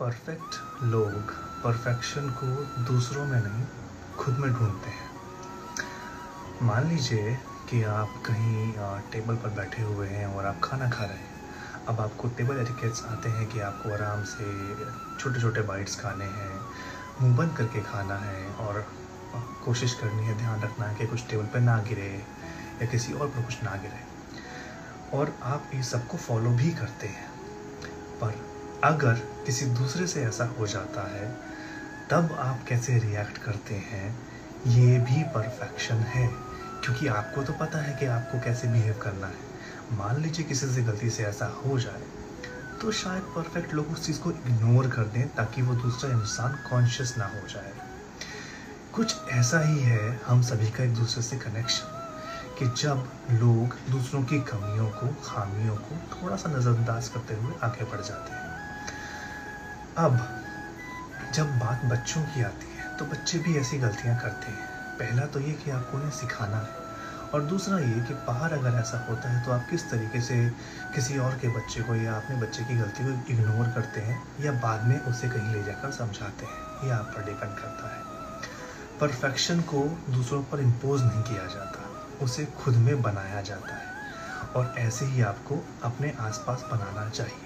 Perfect लोग perfection को दूसरों में नहीं, खुद में ढूंढते हैं। मान लीजिए कि आप कहीं टेबल पर बैठे हुए हैं और आप खाना खा रहे हैं। अब आपको टेबल एटिकेट्स आते हैं कि आपको आराम से छोटे छोटे बाइट्स खाने हैं, मुँह बंद करके खाना है और कोशिश करनी है ध्यान रखना है कि कुछ टेबल पर ना गिरे या किसी और पर कुछ ना गिरे। और आप ये सबको फॉलो भी करते हैं। पर अगर किसी दूसरे से ऐसा हो जाता है, तब आप कैसे रिएक्ट करते हैं? ये भी परफेक्शन है, क्योंकि आपको तो पता है कि आपको कैसे बिहेव करना है। मान लीजिए किसी से गलती से ऐसा हो जाए तो शायद परफेक्ट लोग उस चीज़ को इग्नोर कर दें, ताकि वो दूसरा इंसान कॉन्शियस ना हो जाए। कुछ ऐसा ही है, हम सभी का एक दूसरे से कनेक्शन कि जब लोग दूसरों की कमियों को, खामियों को थोड़ा सा नज़रअंदाज करते हुए आगे बढ़ जाते हैं। अब जब बात बच्चों की आती है तो बच्चे भी ऐसी गलतियाँ करते हैं। पहला तो ये कि आपको उन्हें सिखाना है। और दूसरा ये कि बाहर अगर ऐसा होता है तो आप किस तरीके से किसी और के बच्चे को या अपने बच्चे की गलती को इग्नोर करते हैं या बाद में उसे कहीं ले जाकर समझाते हैं, ये आप पर डिपेंड करता है। परफेक्शन को दूसरों पर इम्पोज नहीं किया जाता, उसे खुद में बनाया जाता है। और ऐसे ही आपको अपने आसपास बनाना चाहिए।